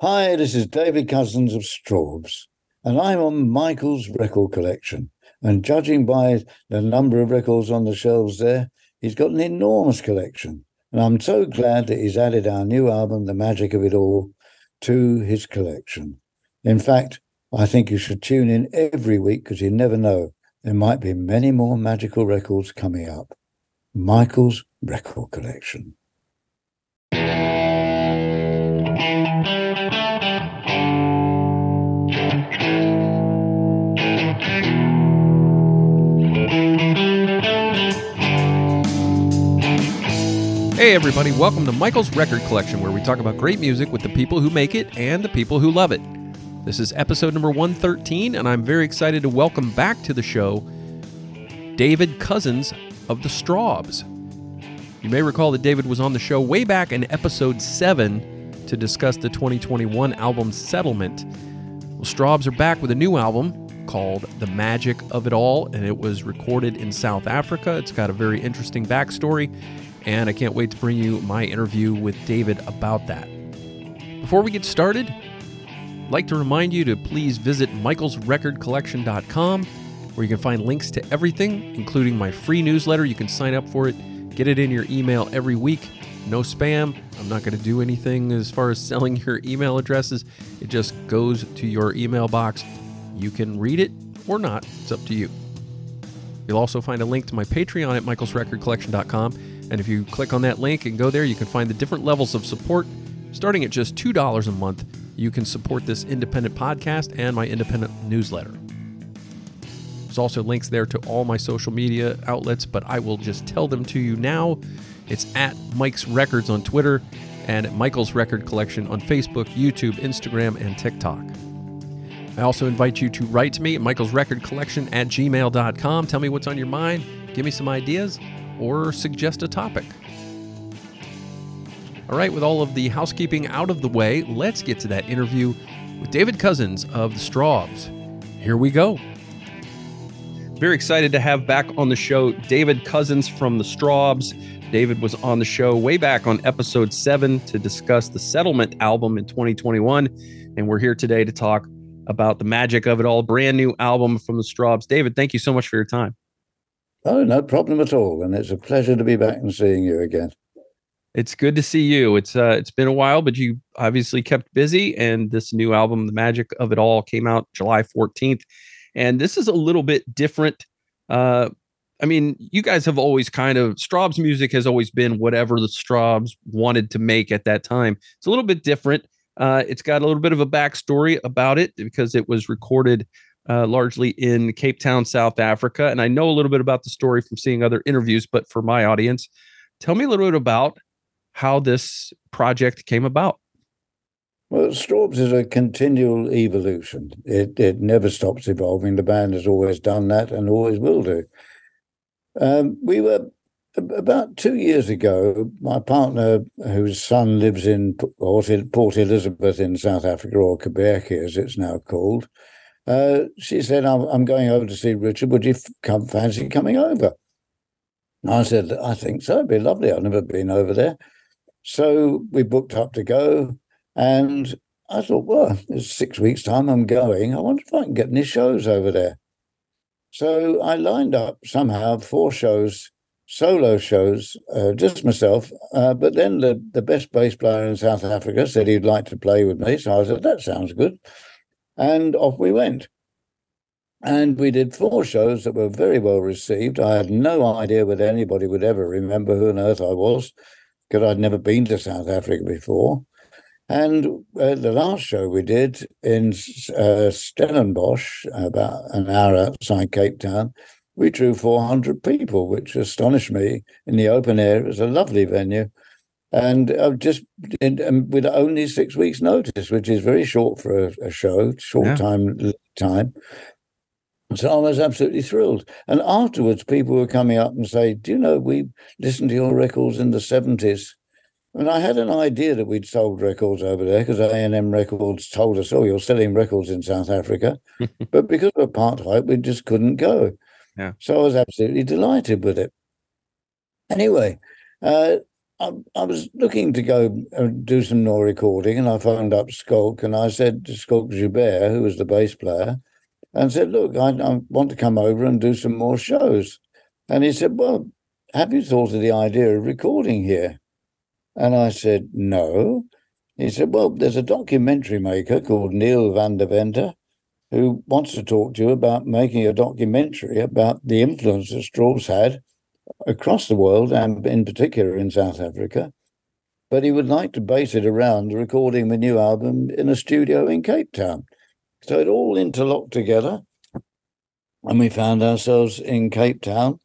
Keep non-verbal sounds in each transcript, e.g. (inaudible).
Hi, this is David Cousins of Strawbs, and I'm on Michael's record collection. And judging by the number of records on the shelves there, he's got an enormous collection. And I'm so glad that he's added our new album, The Magic of It All, to his collection. In fact, I think you should tune in every week because you never know. There might be many more magical records coming up. Michael's Record Collection. Hey, everybody, welcome to Michael's Record Collection, where we talk about great music with the people who make it and the people who love it. This is episode number 113, and I'm very excited to welcome back to the show David Cousins of the Strawbs. You may recall that David was on the show way back in episode 7 to discuss the 2021 album Settlement. Well, Strawbs are back with a new album called The Magic of It All, and it was recorded in South Africa. It's got a very interesting backstory and I can't wait to bring you my interview with David about that. Before we get started, I'd like to remind you to please visit michaelsrecordcollection.com where you can find links to everything, including my free newsletter. You can sign up for it, get it in your email every week. No spam. I'm not going to do anything as far as (laughs) selling your email addresses. It just goes to your email box. You can read it or not. It's up to you. You'll also find a link to my Patreon at michaelsrecordcollection.com and if you click on that link and go there, you can find the different levels of support. Starting at just $2 a month, you can support this independent podcast and my independent newsletter. There's also links there to all my social media outlets, but I will just tell them to you now. It's at Mike's Records on Twitter and at Michael's Record Collection on Facebook, YouTube, Instagram, and TikTok. I also invite you to write to me at Collection at gmail.com. Tell me what's on your mind, give me some ideas, or suggest a topic. All right, with all of the housekeeping out of the way, let's get to that interview with David Cousins of the Strawbs. Here we go. Very excited to have back on the show David Cousins from the Strawbs. David was on the show way back on episode seven to discuss the Settlement album in 2021. And we're here today to talk about the magic of it all, brand new album from the Strawbs. David, thank you so much for your time. Oh, no problem at all. And it's a pleasure to be back and seeing you again. It's good to see you. It's uh it's been a while, but you obviously kept busy and this new album, The Magic of It All, came out July 14th. And this is a little bit different. Uh I mean, you guys have always kind of Strawbs music has always been whatever the Strawbs wanted to make at that time. It's a little bit different. Uh, it's got a little bit of a backstory about it because it was recorded uh, largely in Cape Town, South Africa. And I know a little bit about the story from seeing other interviews, but for my audience, tell me a little bit about how this project came about. Well, Strawbs is a continual evolution. It it never stops evolving. The band has always done that and always will do. Um, we were about two years ago. My partner, whose son lives in Port Elizabeth in South Africa, or Gqeberha as it's now called, uh, she said, I'm, going over to see Richard. Would you come fancy coming over? I said, I think so. It'd be lovely. I've never been over there. So we booked up to go. And I thought, well, it's six weeks' time I'm going. I wonder if I can get any shows over there. So I lined up somehow four shows, solo shows, uh, just myself. Uh, but then the, the best bass player in South Africa said he'd like to play with me. So I said, that sounds good. And off we went. And we did four shows that were very well received. I had no idea whether anybody would ever remember who on earth I was, because I'd never been to South Africa before. And uh, the last show we did in uh, Stellenbosch, about an hour outside Cape Town, we drew 400 people, which astonished me in the open air. It was a lovely venue and I've just in, um, with only six weeks' notice, which is very short for a, a show, short yeah. time time. So I was absolutely thrilled. And afterwards, people were coming up and say, "Do you know we listened to your records in the '70s?" And I had an idea that we'd sold records over there because A and M Records told us, "Oh, you're selling records in South Africa," (laughs) but because of apartheid, we just couldn't go. So I was absolutely delighted with it. Anyway, uh, I, I, was looking to go and do some more recording, and I phoned up Schalk and I said to Schalk Joubert, who was the bass player, and said, Look, I, I want to come over and do some more shows. And he said, Well, have you thought of the idea of recording here? And I said, No. He said, Well, there's a documentary maker called Neil van der Venter who wants to talk to you about making a documentary about the influence that Strawbs had across the world and in particular in South Africa. But he would like to base it around recording the new album in a studio in Cape Town. So it all interlocked together. And we found ourselves in Cape Town.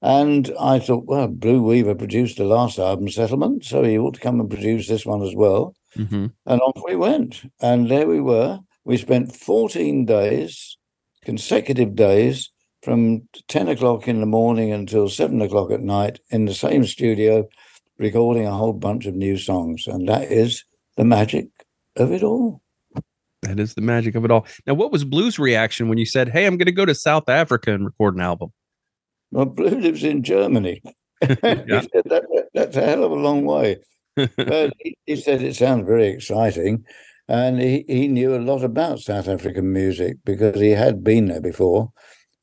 And I thought, well, Blue Weaver produced the last album, Settlement, so he ought to come and produce this one as well. Mm-hmm. And off we went. And there we were. We spent 14 days, consecutive days, from 10 o'clock in the morning until 7 o'clock at night in the same studio, recording a whole bunch of new songs. And that is the magic of it all. That is the magic of it all. Now, what was Blue's reaction when you said, Hey, I'm going to go to South Africa and record an album? Well, Blue lives in Germany. (laughs) (laughs) he said that, that's a hell of a long way. (laughs) but he, he said it sounds very exciting. And he, he knew a lot about South African music because he had been there before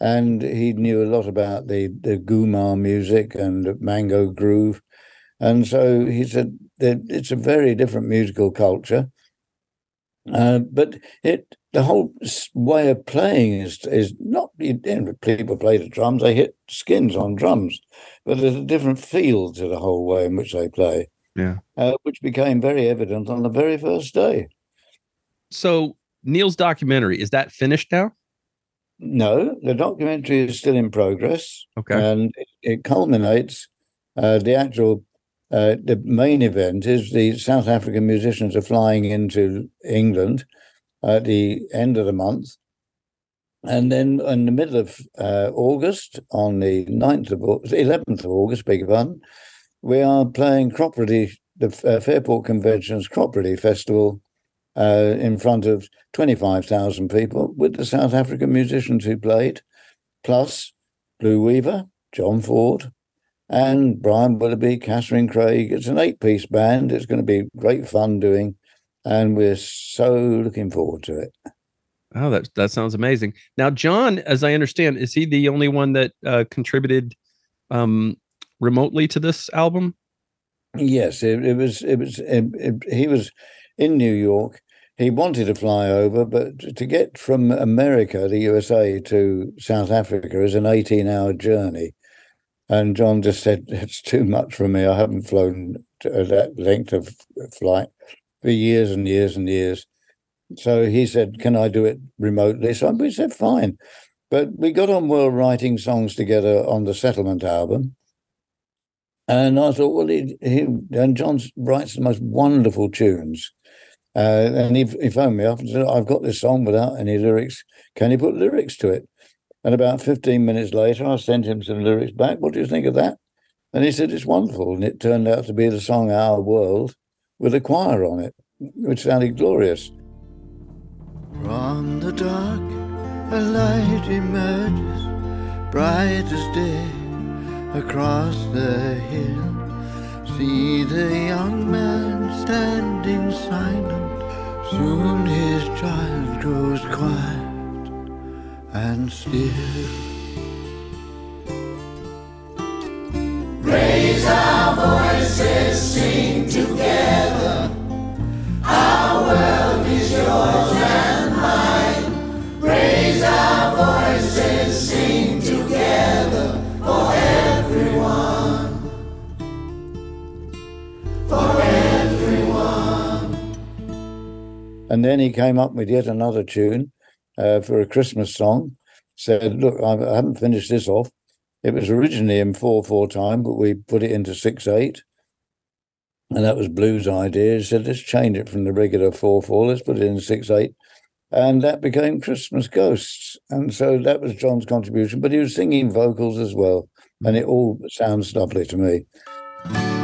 and he knew a lot about the the Ghoema music and Mango Groove, and so he said that it's a very different musical culture. Uh, but it the whole way of playing is is not you know, people play the drums they hit skins on drums, but there's a different feel to the whole way in which they play. Yeah, uh, which became very evident on the very first day. So Neil's documentary is that finished now? No, the documentary is still in progress. Okay. And it, it culminates. Uh, the actual, uh, the main event is the South African musicians are flying into England at the end of the month. And then in the middle of uh, August, on the 9th of 11th of August, big pardon, we are playing Cropredy the uh, Fairport Convention's Cropredy Festival uh, in front of 25,000 people with the South African musicians who played, plus Blue Weaver, John Ford, and Brian Willoughby, Cathryn Craig. It's an eight piece band. It's going to be great fun doing, and we're so looking forward to it. Oh, that that sounds amazing. Now, John, as I understand, is he the only one that uh, contributed um, remotely to this album? Yes, it, it was. It was. It, it, he was in New York. He wanted to fly over, but to get from America, the USA, to South Africa is an 18 hour journey. And John just said, (laughs) It's too much for me. I haven't flown uh, that length of flight for years and years and years. So he said, Can I do it remotely? So we said, Fine. But we got on well writing songs together on the Settlement album. And I thought, well, he, he and John writes the most wonderful tunes. Uh, and he, he phoned me up and said, I've got this song without any lyrics. Can you put lyrics to it? And about 15 minutes later, I sent him some lyrics back. What do you think of that? And he said, It's wonderful. And it turned out to be the song Our World with a choir on it, which sounded glorious. From the dark, a light emerges, bright as day, across the hill. See the young man standing silent Soon his child grows quiet and still. Raise our voices, sing together. Our world is yours and mine. Raise our voices, And then he came up with yet another tune uh, for a Christmas song. Said, "Look, I haven't finished this off. It was originally in four four time, but we put it into six eight, and that was Blue's idea. He said, let's change it from the regular four four. Let's put it in six eight, and that became Christmas Ghosts. And so that was John's contribution. But he was singing vocals as well, and it all sounds lovely to me."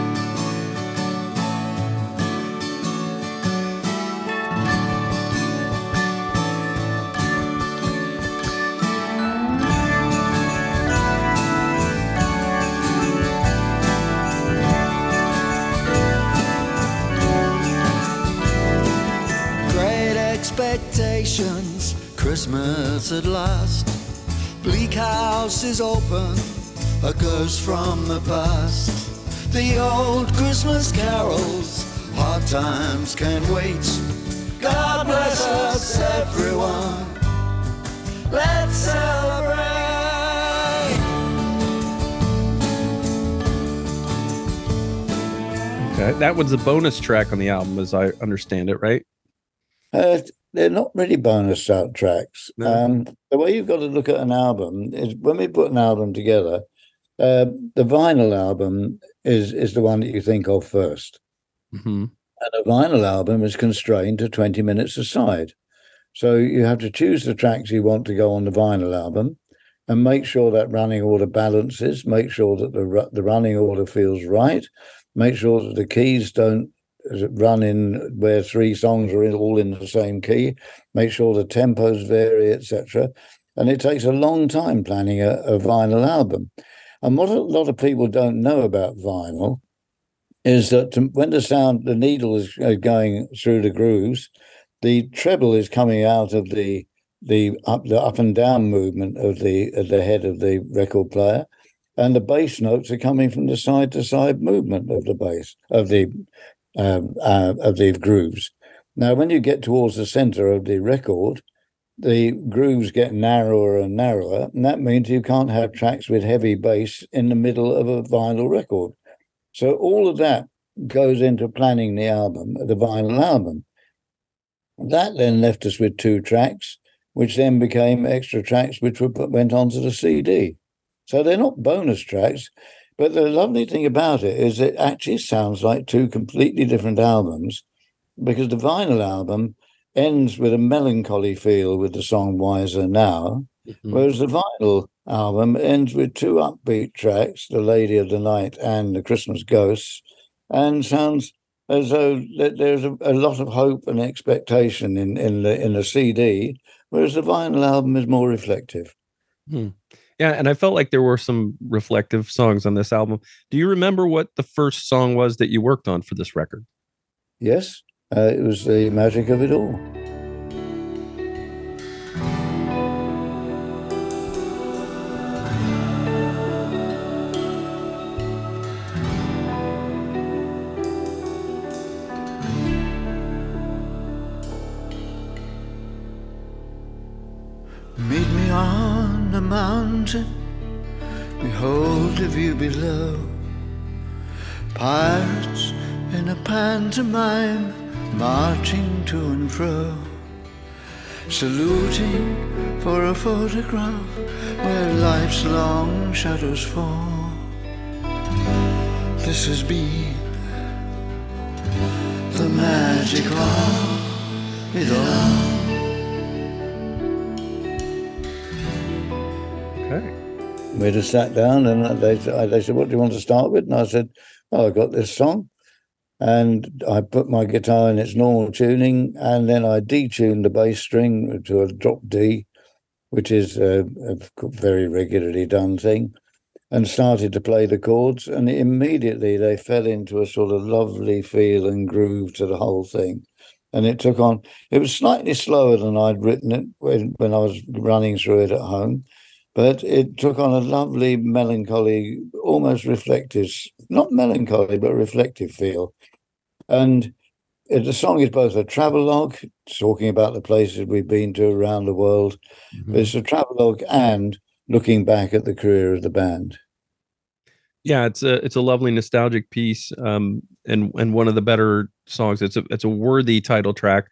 Christmas at last. Bleak house is open, a ghost from the past. The old Christmas carols, hard times can't wait. God bless us, everyone. Let's celebrate. Okay. That was a bonus track on the album, as I understand it, right? Uh, they're not really bonus soundtracks. tracks. No. Um, the way you've got to look at an album is when we put an album together, uh, the vinyl album is is the one that you think of 1st Mm-hmm. And a vinyl album is constrained to 20 minutes a side. So you have to choose the tracks you want to go on the vinyl album and make sure that running order balances, make sure that the, the running order feels right, make sure that the keys don't run in where three songs are in, all in the same key, make sure the tempos vary, etc. And it takes a long time planning a, a vinyl album. And what a lot of people don't know about vinyl is that when the sound, the needle is uh, going through the grooves, the treble is coming out of the the up the up and down movement of the of the head of the record player, and the bass notes are coming from the side to side movement of the bass of the um, uh, of the grooves. Now, when you get towards the center of the record, the grooves get narrower and narrower, and that means you can't have tracks with heavy bass in the middle of a vinyl record. So all of that goes into planning the album, the vinyl album. That then left us with two tracks, which then became extra tracks, which were went onto the CD. So they're not bonus tracks, but the lovely thing about it is it actually sounds like two completely different albums, because the vinyl album ends with a melancholy feel with the song "Wiser Now," Mm-hmm. whereas the vinyl album ends with two upbeat tracks, "The Lady of the Night" and "The Christmas Ghosts," and sounds as though that there's a, a lot of hope and expectation in in the in the CD, whereas the vinyl album is more reflective. Hmm. Yeah, and I felt like there were some reflective songs on this album. Do you remember what the first song was that you worked on for this record? Yes, uh, it was the magic of it all. Mountain, behold the view below. Pirates in a pantomime, marching to and fro, saluting for a photograph where life's long shadows fall. This has been the magic of it all. Okay. We just sat down and they they said, "What do you want to start with?" And I said, "Oh, I got this song," and I put my guitar in its normal tuning, and then I detuned the bass string to a drop D, which is a, a very regularly done thing, and started to play the chords, and immediately they fell into a sort of lovely feel and groove to the whole thing. And it took on. It was slightly slower than I'd written it when, when I was running through it at home but it took on a lovely melancholy, almost reflective, not melancholy, but reflective feel. And it, the song is both a travelogue, talking about the places we've been to around the world, Mhm. but it's a travelogue and looking back at the career of the band. Yeah, it's a it's a lovely nostalgic piece, um, and and one of the better songs. It's a it's a worthy title track.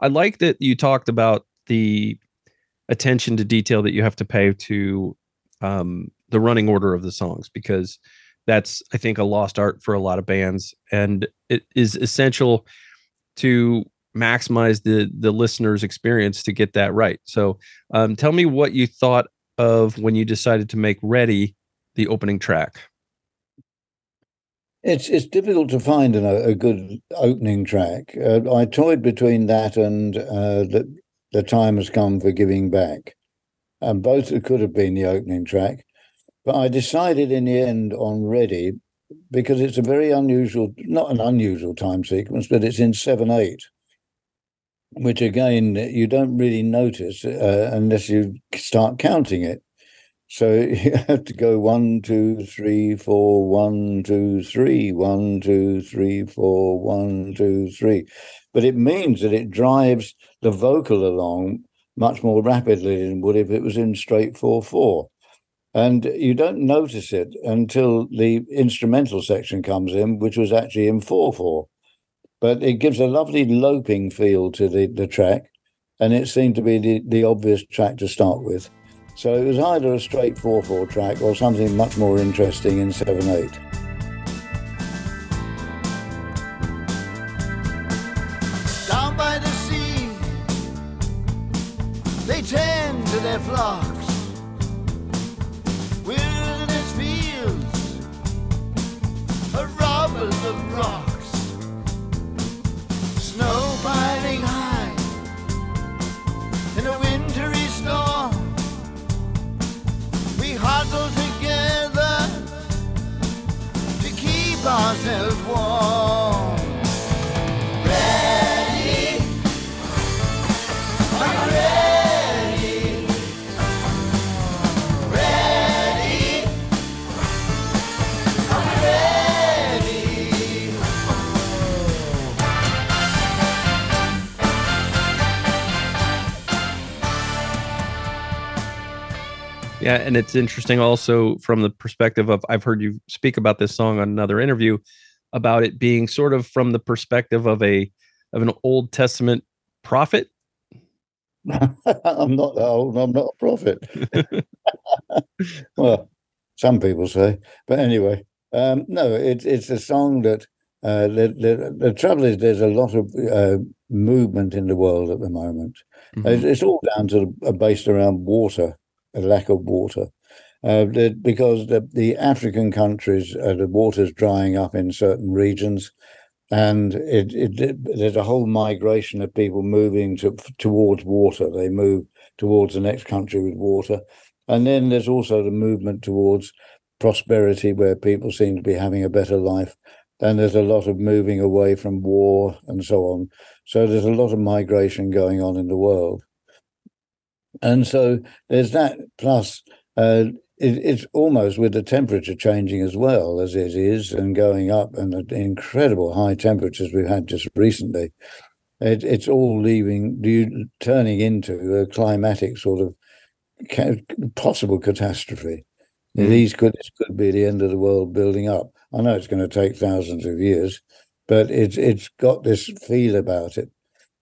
I like that you talked about the attention to detail that you have to pay to um, the running order of the songs because that's I think a lost art for a lot of bands, and it is essential to maximize the the listener's experience to get that right. So, um, tell me what you thought of when you decided to make "Ready" the opening track. It's it's difficult to find an, a good opening track. Uh, I toyed between that and uh, the the time has come for giving back, and both could have been the opening track, but I decided in the end on Ready because it's a very unusual, not an unusual time sequence, but it's in seven eight, which again you don't really notice uh, unless you start counting it. So (laughs) you have to go one, two, three, four, one, two, three, one, two, three, four, one, two, three. But it means that it drives the vocal along much more rapidly than would if it was in straight four four. And you don't notice it until the instrumental section comes in, which was actually in four four. But it gives a lovely loping feel to the, the track, and it seemed to be the, the obvious track to start with. So it was either a straight 4 4 track or something much more interesting in 7 8. Flocks. Wilderness fields, a rubble of rocks. Snow piling high in a wintry storm. We huddle together to keep ourselves warm. Yeah, and it's interesting also from the perspective of I've heard you speak about this song on another interview about it being sort of from the perspective of a of an Old Testament prophet. (laughs) I'm not that old. I'm not a prophet. (laughs) well, some people say, but anyway, um, no, it's it's a song that uh, the, the the trouble is there's a lot of uh, movement in the world at the moment. It's, it's all down to uh, based around water, a lack of water. Uh, the, because the, the African countries, uh, the water's drying up in certain regions, and it, it, it- there's a whole migration of people moving to, towards water. They move towards the next country with water, and then there's also the movement towards prosperity, where people seem to be having a better life. And there's a lot of moving away from war and so on. So there's a lot of migration going on in the world. And so there's that. Plus, uh, it, it's almost with the temperature changing as well as it is and going up, and the incredible high temperatures we've had just recently. It, it's all leaving, you turning into a climatic sort of ca- possible catastrophe. Mhm. These could this could be the end of the world building up. I know it's going to take thousands of years, but it's it's got this feel about it.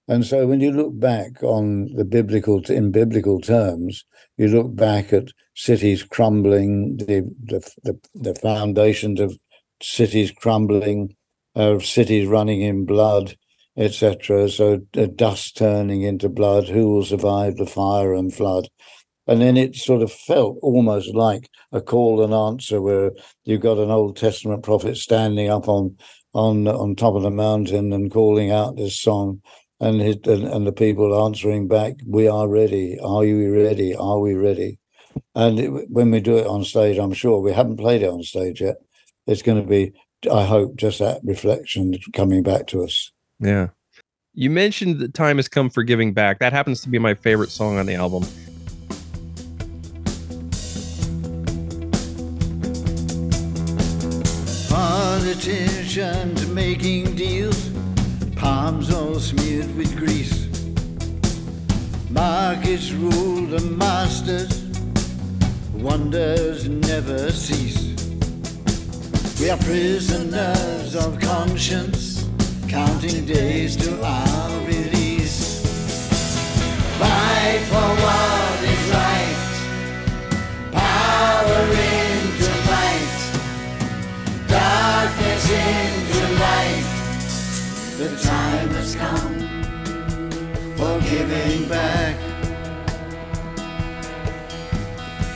And so when you look back on the biblical in biblical terms, you look back at cities crumbling, the the the, the foundations of cities crumbling, of cities running in blood, etc. So the dust turning into blood. Who will survive the fire and flood? And then it sort of felt almost like a call and answer, where you've got an Old Testament prophet standing up on on on top of the mountain and calling out this song and his, and, and the people answering back, "We are ready. Are you ready? Are we ready?" And it, when we do it on stage, I'm sure we haven't played it on stage yet. It's going to be, I hope, just that reflection coming back to us. Yeah. You mentioned the time has come for giving back. That happens to be my favorite song on the album. Politicians making deals, palms all smeared with grease. Markets rule the masters, wonders never cease. We are prisoners of conscience, counting days to our release. Fight for what is right, power into light darkness into light. The time has come for giving back.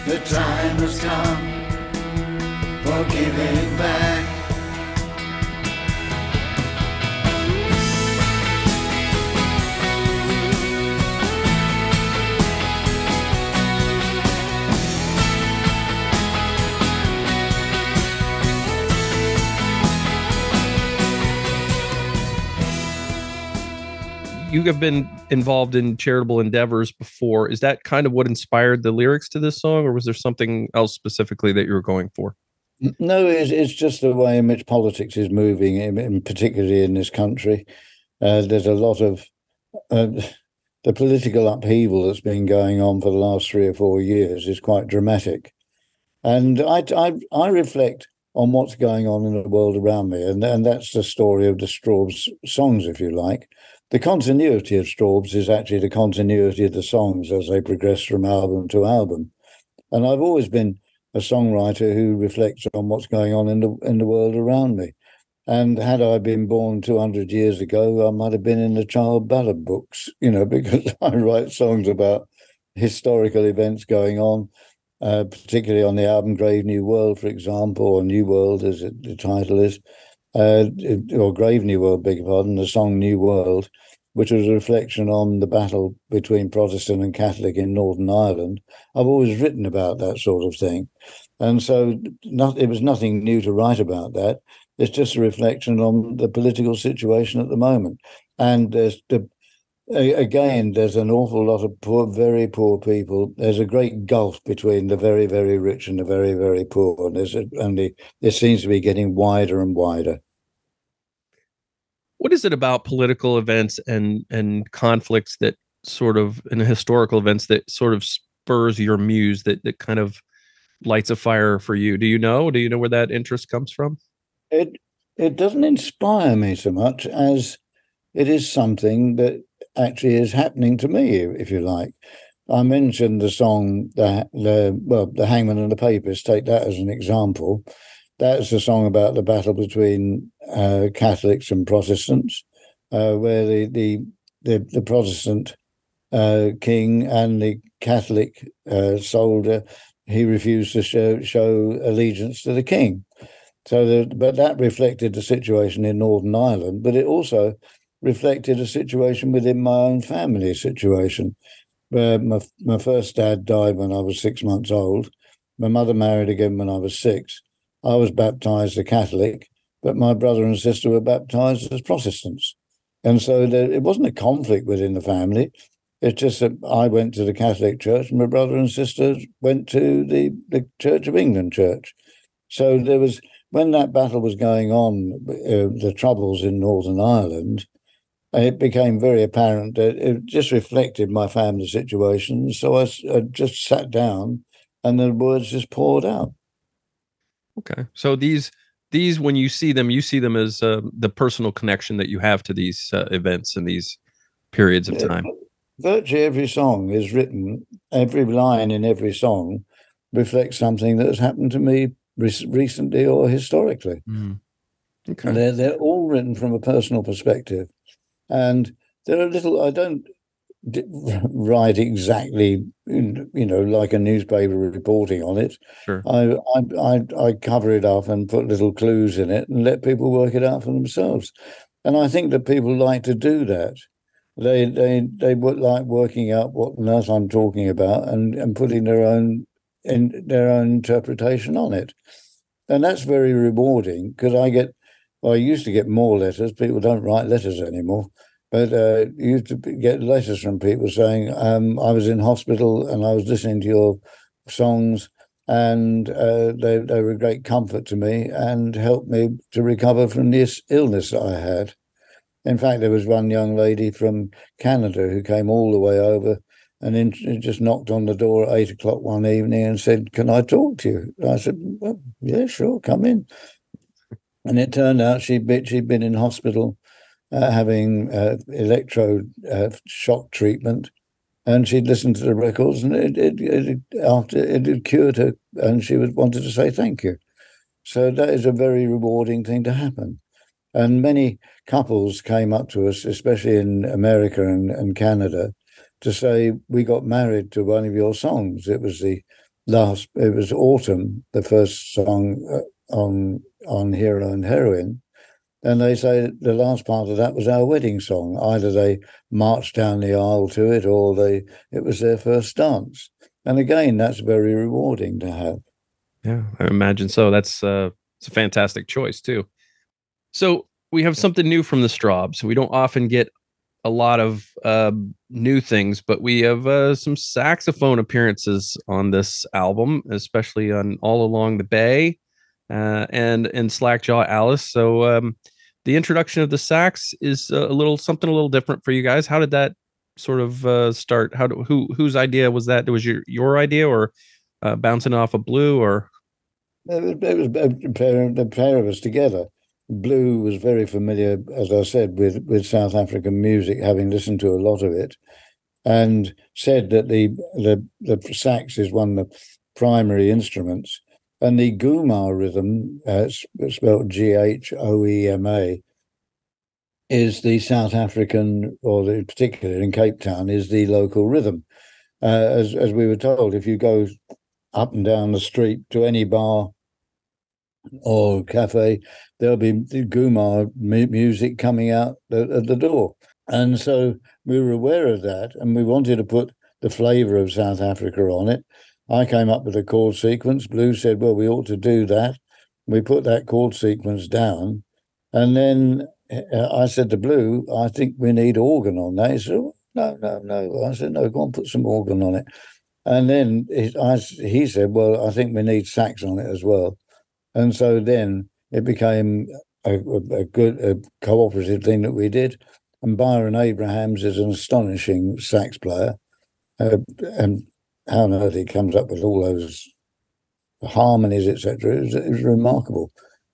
The time has come for giving back. You have been involved in charitable endeavors before. Is that kind of what inspired the lyrics to this song, or was there something else specifically that you were going for? No, it's, it's just the way in which politics is moving, in, in particularly in this country. Uh, there's a lot of uh, (laughs) the political upheaval that's been going on for the last three or four years is quite dramatic, and I, I, I reflect on what's going on in the world around me, and and that's the story of the Strawbs songs, if you like. The continuity of Strawbs is actually the continuity of the songs as they progress from album to album, and I've always been a songwriter who reflects on what's going on in the in the world around me. And had I been born 200 years ago, I might have been in the child ballad books, (laughs) you know, because (laughs) I write songs about historical events going on, uh, particularly on the album Grave New World, for example, or New World, as it, the title is, uh, or Grave New World, beg your pardon, the song New World, which was a reflection on the battle between Protestant and Catholic in Northern Ireland. I've always written about that sort of thing. And so not, it was nothing new to write about that. It's just a reflection on the political situation at the moment. And there's the, again, there's an awful lot of poor, very poor people. There's a great gulf between the very, very rich and the very, very poor. And there's and it seems to be getting wider and wider. What is it about political events and and conflicts that sort of and historical events that sort of spurs your muse that that kind of lights a fire for you? Do you know? Do you know where that interest comes from? it it doesn't inspire me so much as it is something that actually is happening to me, if you like. I mentioned the song the the well the Hangman and the Papist. Take that as an example. That's a song about the battle between uh, Catholics and Protestants, uh, where the the the, the Protestant uh, king and the Catholic uh, soldier he refused to show show allegiance to the king. So, the, but that reflected the situation in Northern Ireland, but it also reflected a situation within my own family situation. Where my, my first dad died when I was six months old. My mother married again when I was six. I was baptized a Catholic, but my brother and sister were baptized as Protestants. And so there, it wasn't a conflict within the family. It's just that I went to the Catholic Church and my brother and sister went to the, the Church of England Church. So there was when that battle was going on, uh, the troubles in Northern Ireland, it became very apparent that it just reflected my family situation. So I, I just sat down, and the words just poured out. Okay, so these these when you see them, you see them as uh, the personal connection that you have to these uh, events and these periods of time. Virtually every song is written, every line in every song reflects something that has happened to me recently or historically. Mm. Okay. They're, they're all written from a personal perspective. And there are little, I don't write exactly, you know, like a newspaper reporting on it. Sure. I, I, I, I cover it up and put little clues in it and let people work it out for themselves. And I think that people like to do that. They they they would like working out what on earth I'm talking about and, and putting their own in their own interpretation on it. And that's very rewarding because I get, well, I used to get more letters. People don't write letters anymore. But uh, used to get letters from people saying, um, I was in hospital and I was listening to your songs and uh, they, they were a great comfort to me and helped me to recover from this illness that I had. In fact, there was one young lady from Canada who came all the way over and then just knocked on the door at eight o'clock one evening and said, "Can I talk to you?" I said, "Well, yeah, sure, come in." And it turned out she'd she'd been in hospital uh, having uh, uh, shock treatment, and she'd listened to the records, and it, it, it after it had cured her, and she was wanted to say thank you. So that is a very rewarding thing to happen. And many couples came up to us, especially in America and, and Canada, to say we got married to one of your songs. It was the last. It was autumn, the first song uh, on on Hero and Heroine, and they say the last part of that was our wedding song. Either they marched down the aisle to it, or they it was their first dance. And again, that's very rewarding to have. Yeah, I imagine so. That's uh, it's a fantastic choice too. So we have something new from the Strawbs. We don't often get a lot of uh, new things, but we have uh, some saxophone appearances on this album, especially on All Along the Bay uh, and and Slackjaw Alice. So um, the introduction of the sax is a little something a little different for you guys. How did that sort of uh, start? How do, who whose idea was that? Was your your idea or uh, bouncing off of Blue or? It was, it was a pair, a pair of us together. Blue was very familiar, as I said, with, with South African music, having listened to a lot of it, and said that the the, the sax is one of the primary instruments, and the Ghoema rhythm, uh, spelled G H O E M A, is the South African, or the, particularly in Cape Town, is the local rhythm. Uh, as as we were told, if you go up and down the street to any bar or cafe, there'll be Ghoema music coming out at the door. And so we were aware of that and we wanted to put the flavor of South Africa on it. I came up with a chord sequence. Blue said, well, we ought to do that. We put that chord sequence down. And then uh, I said to Blue, I think we need organ on that. He said, no, no, no. I said, no, go on, put some organ on it. And then he, I, he said, well, I think we need sax on it as well. And so then it became a, a, a good a cooperative thing that we did. And Byron Abrahams is an astonishing sax player. Uh, and how on earth he comes up with all those harmonies, etc. It, it, was remarkable.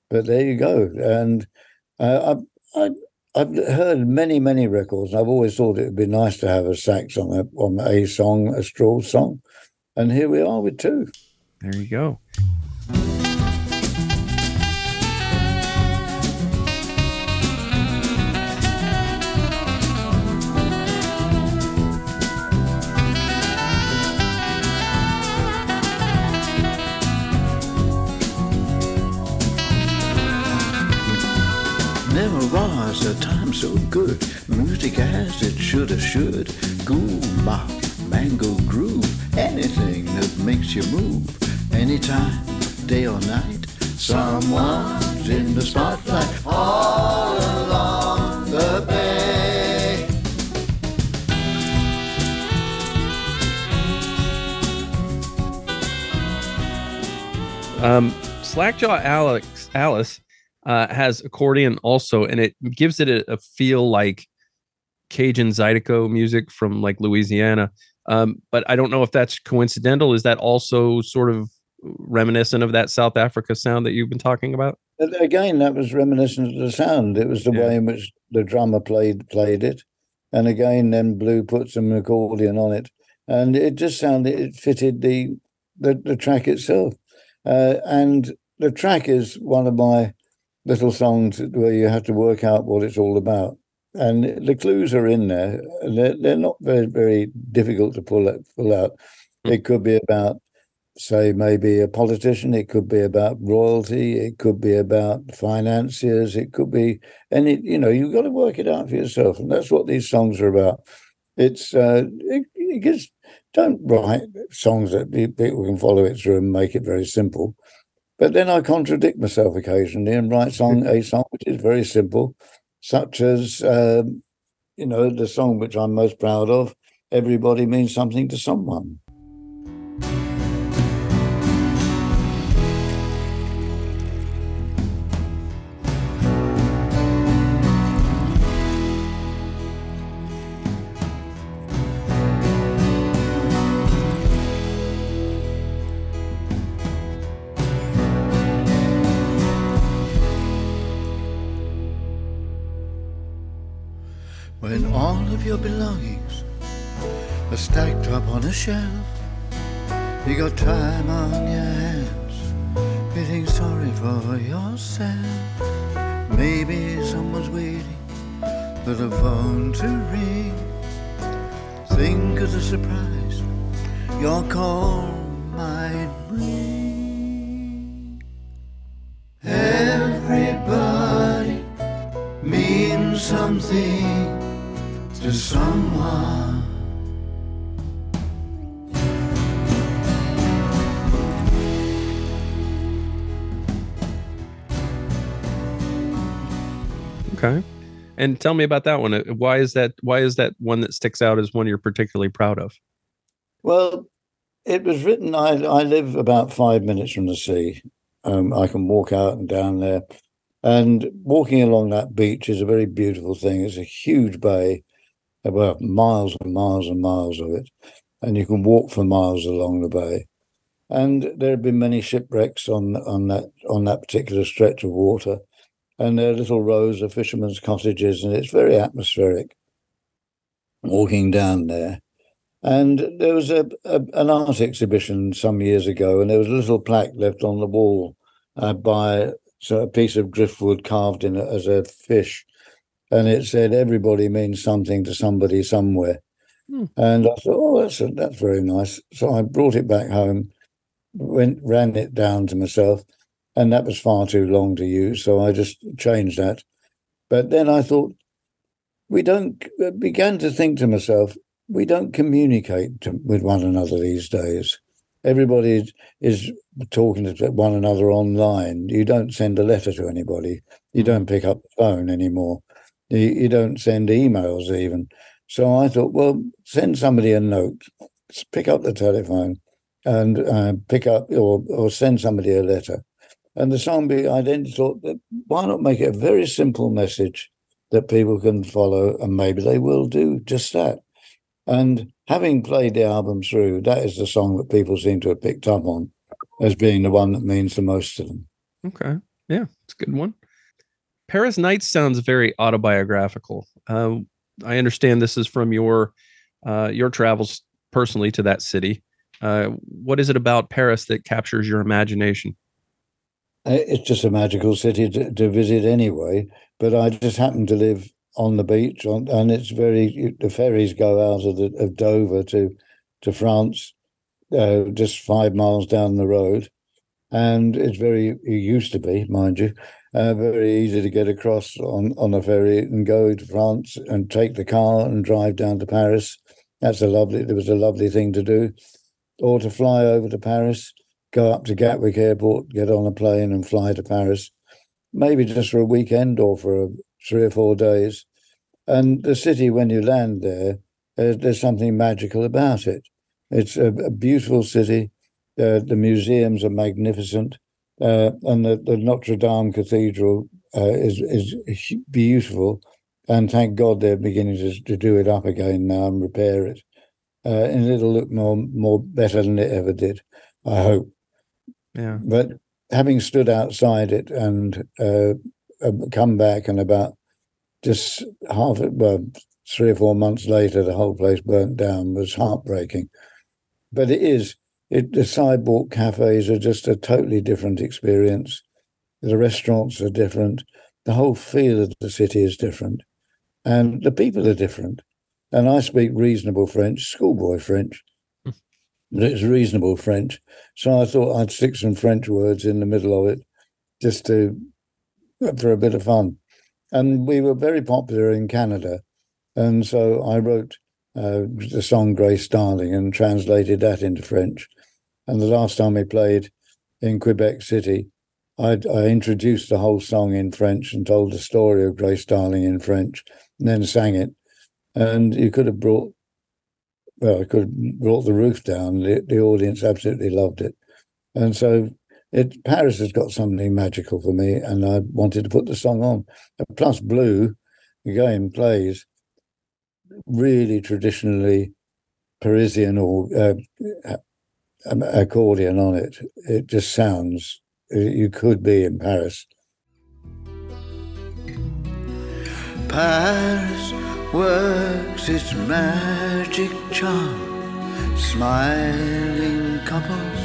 But there you go. And uh, I, I, I've heard many, many records. I've always thought it would be nice to have a sax on a on a song, a Straw song, and here we are with two. There you go. A time so good. Music as it should have should. Ghoema, mango groove, anything that makes you move. Anytime, day or night, someone's in the spotlight all along the bay. Um, Slackjaw Alex Alice uh, has accordion also, and it gives it a, a feel like Cajun Zydeco music from like Louisiana. Um, but I don't know if that's coincidental. Is that also sort of reminiscent of that South Africa sound that you've been talking about? Again, that was reminiscent of the sound. It was the yeah. way in which the drummer played played it, and again, then Blue put some accordion on it, and it just sounded it fitted the the, the track itself. Uh, and the track is one of my little songs where you have to work out what it's all about. And the clues are in there. They're, they're not very, very difficult to pull out, pull out. Hmm. It could be about, say, maybe a politician. It could be about royalty. It could be about financiers. It could be any, you know, you've got to work it out for yourself. And that's what these songs are about. It's, uh, it, it gets, don't write songs that people can follow it through and make it very simple but then I contradict myself occasionally and write song a song which is very simple, such as um, you know the song which I'm most proud of. Everybody means something to someone. A shelf. You got time on your hands, feeling sorry for yourself. Maybe someone's waiting for the phone to ring. Think of the surprise your call might bring. Everybody means something to someone. And tell me about that one. Uh, Why is that? Why is that one that sticks out as one you're particularly proud of? Well, it was written. I I live about five minutes from the sea. Um, I can walk out and down there, and walking along that beach is a very beautiful thing. It's a huge bay, about miles and miles and miles of it, and you can walk for miles along the bay. And there have been many shipwrecks on on that on that particular stretch of water, and there are little rows of fishermen's cottages, and it's very atmospheric. Walking down there, and there was a, a, an art exhibition some years ago, and there was a little plaque left on the wall uh, by so a piece of driftwood carved in it as a fish, and it said "Everybody means something to somebody somewhere." Hmm. And I thought, "Oh, that's a, that's very nice." So I brought it back home, went ran it down to myself, and that was far too long to use, so I just changed that. But then I thought, we don't uh, began to think to myself, we don't communicate to, with one another these days. Everybody is, is talking to one another online. You don't send a letter to anybody. You don't pick up the phone anymore. You, you don't send emails even. So I thought, well, send somebody a note. Pick up the telephone and uh, pick up or or send somebody a letter. And the song, be, I then thought that why not make it a very simple message that people can follow, and maybe they will do just that. And having played the album through, that is the song that people seem to have picked up on as being the one that means the most to them. Okay. Yeah, it's a good one. Paris Nights sounds very autobiographical. Uh, I understand this is from your uh, your travels personally to that city. Uh, what is it about Paris that captures your imagination? It's just a magical city to, to visit anyway. But I just happen to live on the beach, on, and it's very. The ferries go out of the, of Dover to to France, uh, just five miles down the road, and it's very. It used to be, mind you, uh, very easy to get across on on a ferry and go to France and take the car and drive down to Paris. That's a lovely. It was a lovely thing to do, or to fly over to Paris, go up to Gatwick Airport, get on a plane and fly to Paris, maybe just for a weekend or for a, three or four days. And the city, when you land there, uh, there's something magical about it. It's a, a beautiful city. Uh, the museums are magnificent, uh, and the, the Notre Dame Cathedral uh, is is beautiful. And thank God they're beginning to, to do it up again now and repair it, uh, and it'll look more more better than it ever did. I hope. Yeah. But having stood outside it and uh, uh, come back, and about just half, well, three or four months later, the whole place burnt down was heartbreaking. But it is, it, the sidewalk cafes are just a totally different experience. The restaurants are different. The whole feel of the city is different. And the people are different. And I speak reasonable French, schoolboy French, it's reasonable French. So I thought I'd stick some French words in the middle of it just to for a bit of fun. And we were very popular in Canada. And so I wrote uh, the song Grace Darling and translated that into French. And the last time we played in Quebec City, I, I introduced the whole song in French and told the story of Grace Darling in French, and then sang it. And you could have brought, well, I could brought the roof down. The, the audience absolutely loved it. And so it Paris has got something magical for me, and I wanted to put the song on. Plus, Blue again plays really traditionally Parisian or uh, accordion on it. It just sounds you could be in Paris. Paris works its magic charm, smiling couples,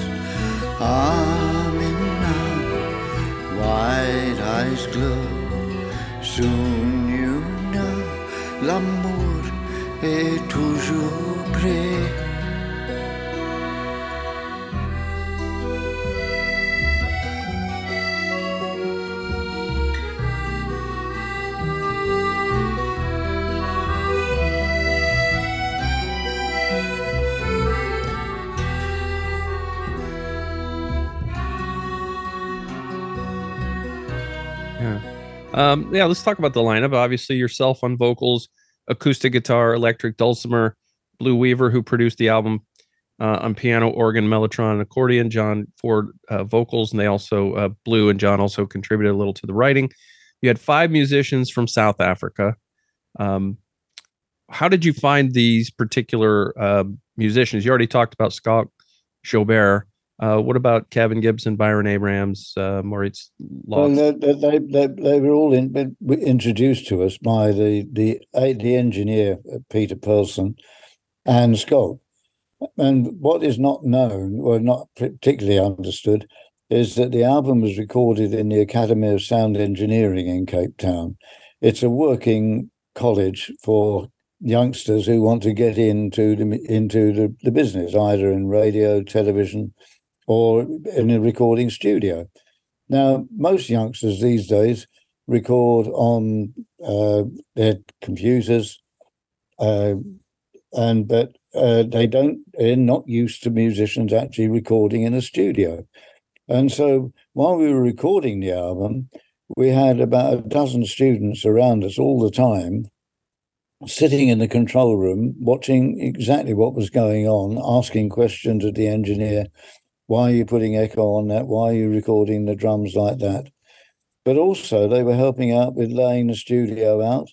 arm in arm, wide eyes glow. Soon you know l'amour est toujours près. Um, yeah, let's talk about the lineup. Obviously, yourself on vocals, acoustic guitar, electric dulcimer, Blue Weaver, who produced the album uh, on piano, organ, mellotron, and accordion. John Ford uh, vocals, and they also uh, Blue and John also contributed a little to the writing. You had five musicians from South Africa. Um, how did you find these particular uh, musicians? You already talked about Scott Joubert. Uh, what about Kevin Gibson, Byron Abrams, uh, Moritz Well, they, they, they, were all in, introduced to us by the, the, the engineer, uh, Peter Perlson, and Scott. And what is not known, or not particularly understood, is that the album was recorded in the Academy of Sound Engineering in Cape Town. It's a working college for youngsters who want to get into the into the, the business, either in radio, television, or in a recording studio. Now, most youngsters these days record on uh, their computers, uh, and but uh, they don't. They're not used to musicians actually recording in a studio. And so, while we were recording the album, we had about a dozen students around us all the time, sitting in the control room, watching exactly what was going on, asking questions of the engineer why are you putting echo on that? Why are you recording the drums like that? But also, they were helping out with laying the studio out,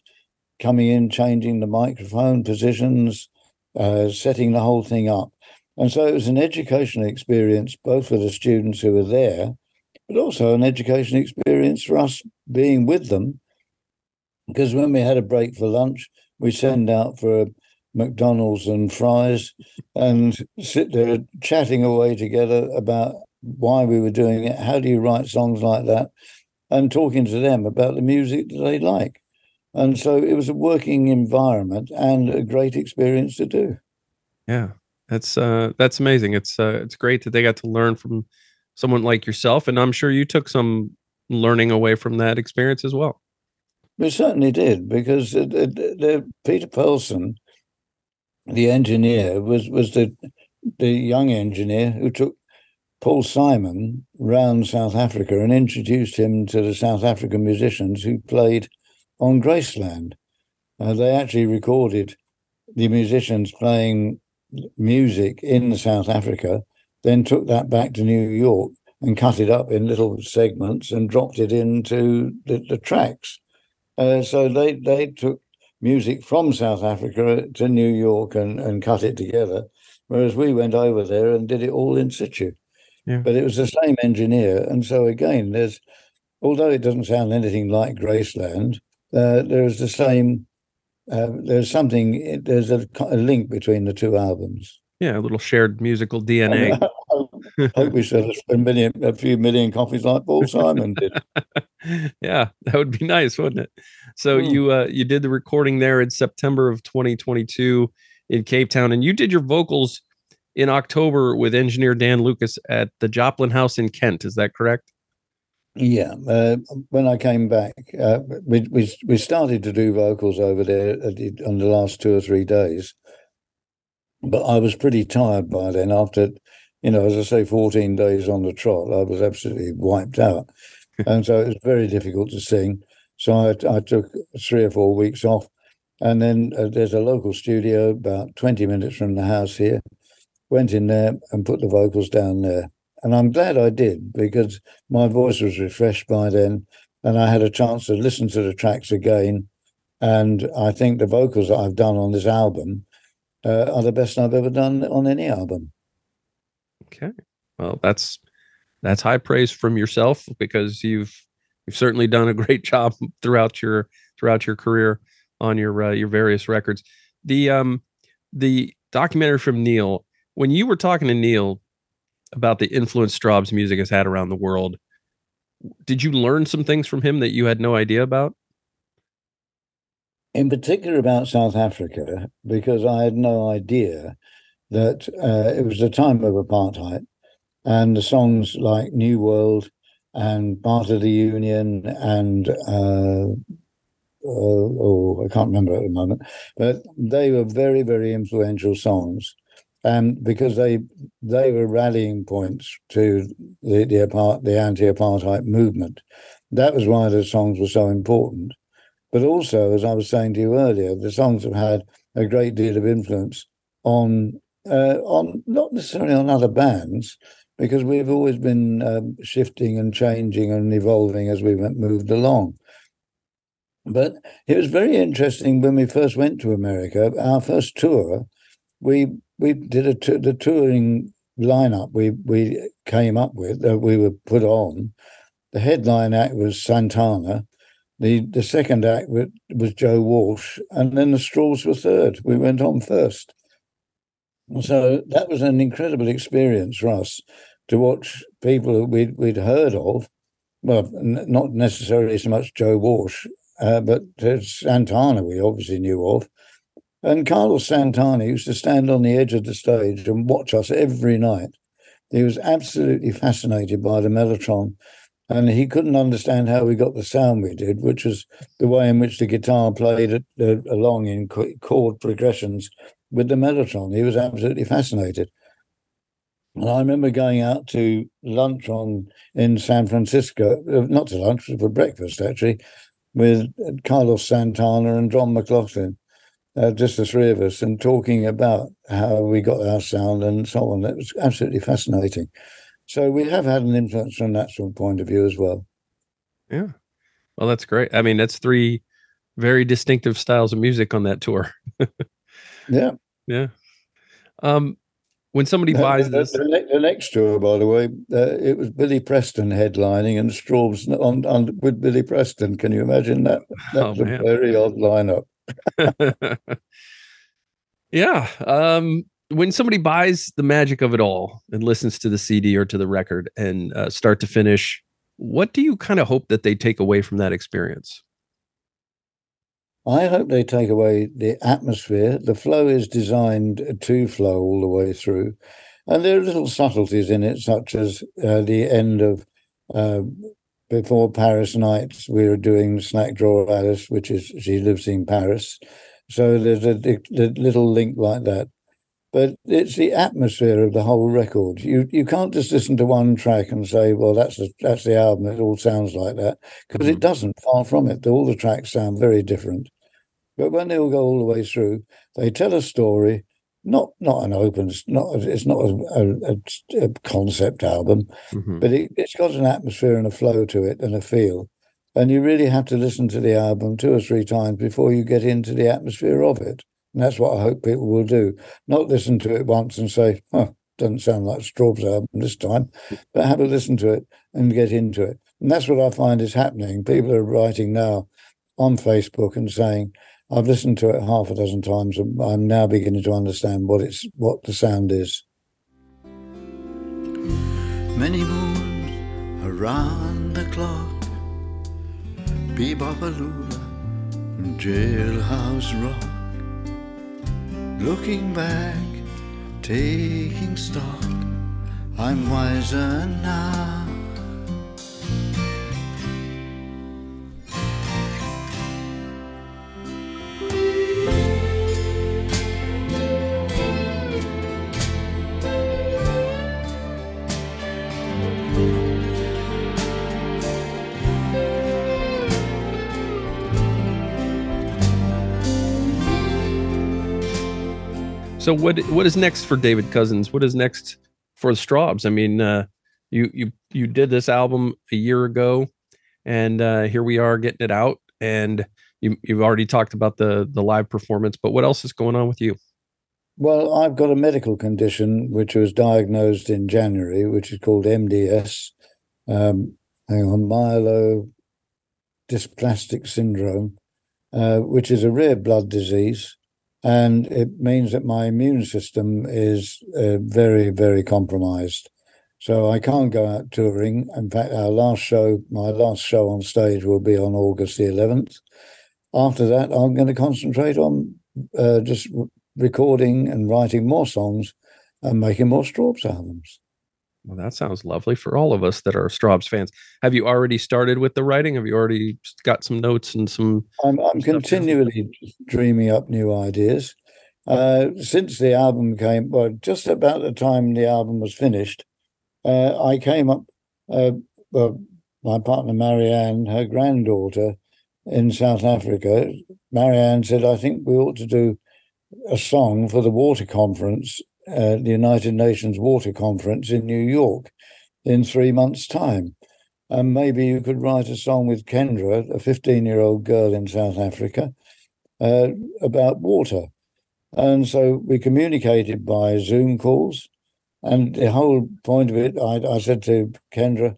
coming in, changing the microphone positions, uh, setting the whole thing up. And so it was an educational experience, both for the students who were there, but also an educational experience for us being with them. Because when we had a break for lunch, we send out for McDonald's and fries and sit there chatting away together about why we were doing it. How do you write songs like that? And talking to them about the music that they like. And so it was a working environment and a great experience to do. Yeah. That's uh that's amazing. It's uh it's great that they got to learn from someone like yourself and I'm sure you took some learning away from that experience as well. We certainly did because Peter Perlson the engineer was was the the young engineer who took Paul Simon round South Africa and introduced him to the South African musicians who played on Graceland. Uh, they actually recorded the musicians playing music in South Africa, then took that back to New York and cut it up in little segments and dropped it into the, the tracks. Uh, so they they took music from South Africa to New York and, and cut it together, whereas we went over there and did it all in situ. Yeah. But it was the same engineer, and so again, there's although it doesn't sound anything like Graceland, uh, there's the same. Uh, there's something. There's a, a, link between the two albums. Yeah, a little shared musical DNA. (laughs) I (laughs) hope we spent million, a few million coffees like Paul Simon did. (laughs) yeah, that would be nice, wouldn't it? So mm. you uh, you did the recording there in September of 2022 in Cape Town, and you did your vocals in October with engineer Dan Lucas at the Joplin House in Kent. Is that correct? Yeah, uh, when I came back, uh, we, we we started to do vocals over there the, on the last two or three days, but I was pretty tired by then. After, you know, as I say, fourteen days on the trot, I was absolutely wiped out, (laughs) and so it was very difficult to sing. So I, I took three or four weeks off. And then uh, there's a local studio about 20 minutes from the house here. Went in there and put the vocals down there. And I'm glad I did because my voice was refreshed by then. And I had a chance to listen to the tracks again. And I think the vocals that I've done on this album uh, are the best I've ever done on any album. Okay. Well, that's that's high praise from yourself because you've you've certainly done a (laughs) great job throughout your throughout your career on your uh, your various records. The um the documentary from Neil, when you were talking to Neil about the influence Strawbs music has had around the world, did you learn some things from him that you had no idea about? In particular about South Africa, because I had no idea that uh, it was the time of apartheid, and the songs like New World and part of the union and uh, uh, oh, I can't remember at the moment, but they were very, very influential songs, and because they they were rallying points to the the, apart, the anti-apartheid movement, That was why the songs were so important. But also, as I was saying to you earlier, the songs have had a great deal of influence on uh, on not necessarily on other bands, because we've always been um, shifting and changing and evolving as we moved along. But it was very interesting when we first went to America. Our first tour, we we did a t- the touring lineup we we came up with that we were put on. The headline act was Santana. The the second act was, was Joe Walsh, and then the Strawbs were third. We went on first. So that was an incredible experience for us to watch people that we'd, we'd heard of. Well, n- not necessarily so much Joe Walsh, uh, but Santana we obviously knew of. And Carlos Santana used to stand on the edge of the stage and watch us every night. He was absolutely fascinated by the Mellotron, and he couldn't understand how we got the sound we did, which was the way in which the guitar played it, uh, along in chord progressions with the Mellotron. He was absolutely fascinated. And I remember going out to lunch on in San Francisco, uh, not to lunch, but for breakfast actually, with Carlos Santana and John McLaughlin, uh, just the three of us, and talking about how we got our sound and so on. It was absolutely fascinating. So we have had an influence from that sort of point of view as well. Yeah. Well, that's great. I mean, that's three very distinctive styles of music on that tour. (laughs) yeah. Yeah. Um, when somebody buys the, this, the, the, next tour, by the way, uh, it was Billy Preston headlining and Strawbs on, on with Billy Preston. Can you imagine that? That oh, was a very odd lineup. (laughs) yeah. Um, when somebody buys the magic of it all and listens to the CD or to the record and uh, start to finish, what do you kind of hope that they take away from that experience? I hope they take away the atmosphere. The flow is designed to flow all the way through. And there are little subtleties in it, such as uh, the end of uh, before Paris Nights, we were doing Snack Drawer Alice, which is she lives in Paris. So there's a, a little link like that. But it's the atmosphere of the whole record. You you can't just listen to one track and say, well, that's the, that's the album. It all sounds like that because mm-hmm. it doesn't. Far from it. All the tracks sound very different. But when they all go all the way through, they tell a story. Not not an open. Not it's not a, a, a concept album, mm-hmm. but it, it's got an atmosphere and a flow to it and a feel. And you really have to listen to the album two or three times before you get into the atmosphere of it. And that's what I hope people will do. Not listen to it once and say, "Oh, doesn't sound like Strawbs album this time," but have a listen to it and get into it. And that's what I find is happening. People are writing now on Facebook and saying, I've listened to it half a dozen times, and I'm now beginning to understand what it's what the sound is. Many moons around the clock, bebopalula, jailhouse rock. Looking back, taking stock, I'm wiser now. So what what is next for David Cousins? What is next for the Strawbs? I mean, uh, you you you did this album a year ago, and uh, here we are getting it out. And you you've already talked about the the live performance, but what else is going on with you? Well, I've got a medical condition which was diagnosed in January, which is called MDS, um, hang on, myelodysplastic syndrome, uh, which is a rare blood disease and it means that my immune system is uh, very, very compromised. So I can't go out touring. In fact, our last show, my last show on stage, will be on August the 11th. After that, I'm going to concentrate on uh, just recording and writing more songs and making more Strawbs albums. Well, that sounds lovely for all of us that are Strawbs fans. Have you already started with the writing? Have you already got some notes and some? I'm, I'm continually dreaming up new ideas. Uh, since the album came, well, just about the time the album was finished, uh, I came up. Uh, well, my partner Marianne, her granddaughter in South Africa, Marianne said, I think we ought to do a song for the water conference, uh, the United Nations Water Conference in New York in three months' time. And maybe you could write a song with Kendra, a 15 year old girl in South Africa, uh, about water. And so we communicated by Zoom calls. And the whole point of it, I, I said to Kendra,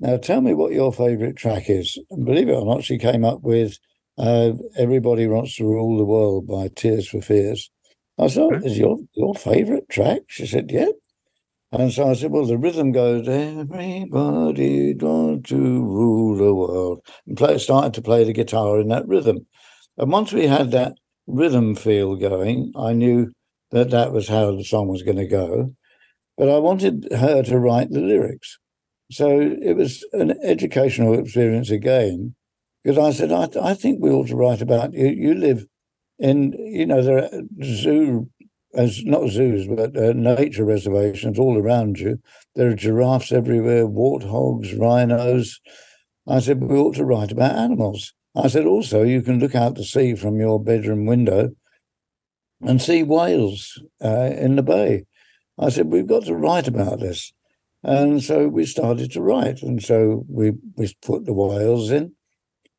now tell me what your favorite track is. And believe it or not, she came up with uh, Everybody Wants to Rule the World by Tears for Fears. I said, oh, is your, your favorite track? She said, yeah. And so I said, well, the rhythm goes, everybody wants to rule the world. And play, started to play the guitar in that rhythm. And once we had that rhythm feel going, I knew that that was how the song was going to go. But I wanted her to write the lyrics. So it was an educational experience again, because I said, I, I think we ought to write about you. You live in, you know, there are zoo, as not zoos, but uh, nature reservations all around you. There are giraffes everywhere, warthogs, rhinos. I said, we ought to write about animals. I said, also, you can look out to sea from your bedroom window and see whales uh, in the bay. I said, we've got to write about this. And so we started to write. And so we, we put the whales in.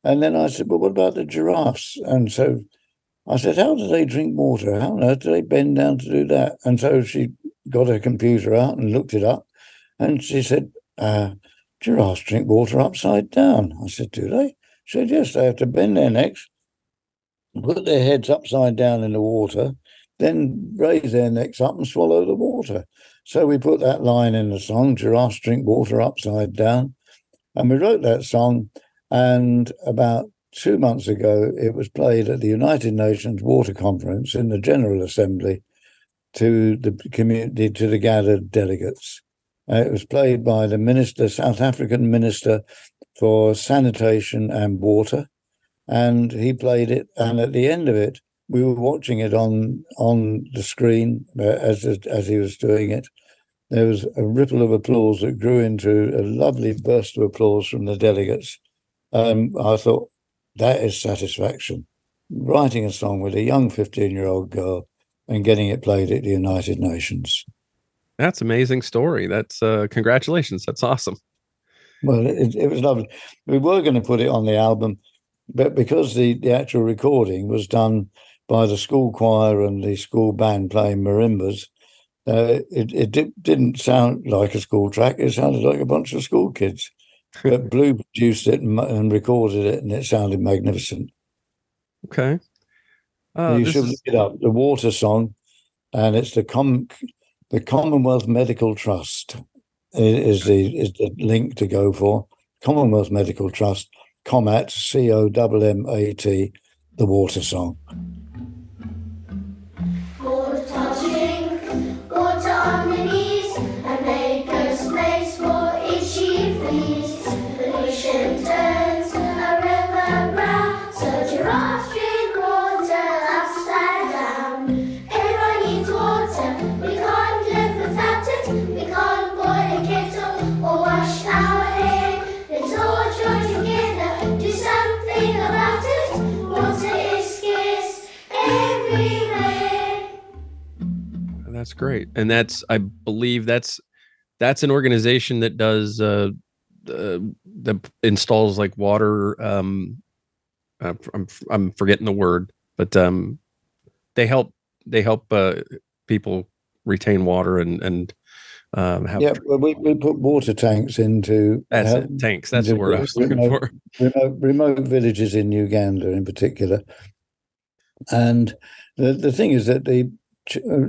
And then I said, well, what about the giraffes? And so I said, how do they drink water? How on earth do they bend down to do that? And so she got her computer out and looked it up. And she said, uh, giraffes drink water upside down. I said, do they? She said, yes, they have to bend their necks, put their heads upside down in the water, then raise their necks up and swallow the water. So we put that line in the song, giraffes drink water upside down. And we wrote that song. And about two months ago, it was played at the United Nations Water Conference in the General Assembly to the community, to the gathered delegates. Uh, it was played by the minister, South African minister for sanitation and water, and he played it. And at the end of it, we were watching it on on the screen uh, as as he was doing it. There was a ripple of applause that grew into a lovely burst of applause from the delegates. Um, I thought that is satisfaction. Writing a song with a young 15 year old girl and getting it played at the United Nations. That's amazing story. That's uh, congratulations. That's awesome. Well, it, it was lovely. We were going to put it on the album, but because the, the actual recording was done by the school choir and the school band playing marimbas, uh, it, it di- didn't sound like a school track. It sounded like a bunch of school kids. But Blue produced it and, and, recorded it, and it sounded magnificent. Okay. Uh, you should is... look it up. The Water Song, and it's the Com- the Commonwealth Medical Trust is the is the link to go for. Commonwealth Medical Trust, COMMAT, C O M M A T, the Water Song. That's great, and that's I believe that's that's an organization that does uh, uh that installs like water. Um, I'm I'm forgetting the word, but um, they help they help uh, people retain water and and um, have yeah, well, we, we put water tanks into that's uh, it, tanks. That's the word I was looking remote, for. Remote, remote villages in Uganda, in particular, and the the thing is that the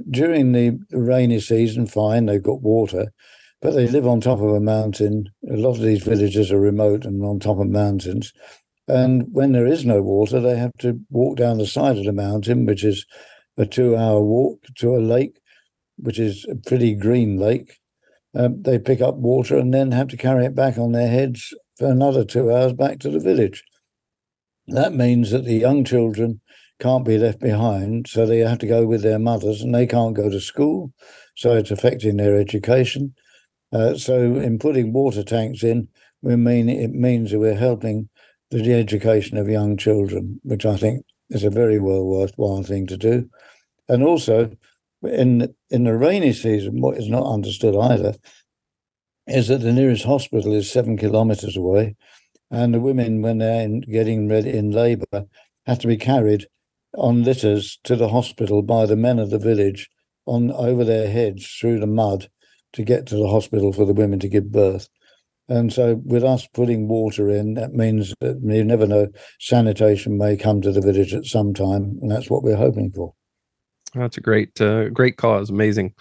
during the rainy season, fine, they've got water, but they live on top of a mountain. A lot of these villages are remote and on top of mountains. And when there is no water, they have to walk down the side of the mountain, which is a two hour walk to a lake, which is a pretty green lake. Um, they pick up water and then have to carry it back on their heads for another two hours back to the village. That means that the young children can't be left behind, so they have to go with their mothers, and they can't go to school, so it's affecting their education. Uh, so, in putting water tanks in, we mean it means that we're helping the education of young children, which I think is a very well worthwhile thing to do. And also, in in the rainy season, what is not understood either is that the nearest hospital is seven kilometres away, and the women, when they're in, getting ready in labour, have to be carried on litters to the hospital by the men of the village on over their heads through the mud to get to the hospital for the women to give birth. And so, with us putting water in, that means that you never know, sanitation may come to the village at some time, and that's what we're hoping for. That's a great, uh, great cause. Amazing.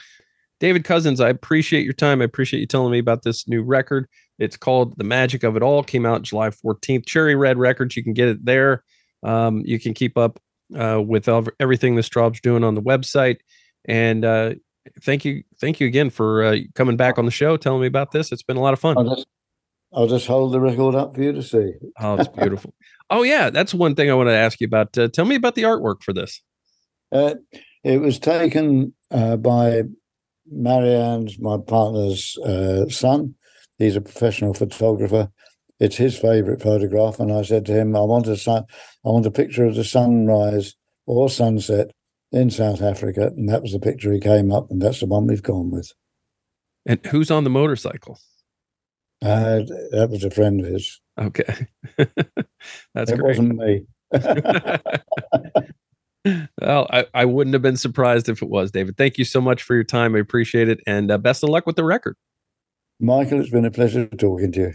David Cousins, I appreciate your time. I appreciate you telling me about this new record. It's called The Magic of It All. Came out July 14th. Cherry Red Records. You can get it there. Um, you can keep up uh, with everything the Strawbs doing on the website. And uh, thank you, thank you again for uh, coming back on the show, telling me about this. It's been a lot of fun. I'll just, I'll just hold the record up for you to see. oh, it's beautiful. oh yeah, that's one thing I want to ask you about. Uh, tell me about the artwork for this. Uh, it was taken uh, by Marianne's, my partner's uh, son. He's a professional photographer. It's his favorite photograph, and I said to him, "I want a sun, I want a picture of the sunrise or sunset in South Africa," and that was the picture he came up, and that's the one we've gone with. And who's on the motorcycle? Uh, that was a friend of his. Okay, (laughs) that's it great. wasn't me. (laughs) (laughs) well, I, I wouldn't have been surprised if it was, David. Thank you so much for your time. I appreciate it. And uh, best of luck with the record. Michael, it's been a pleasure talking to you.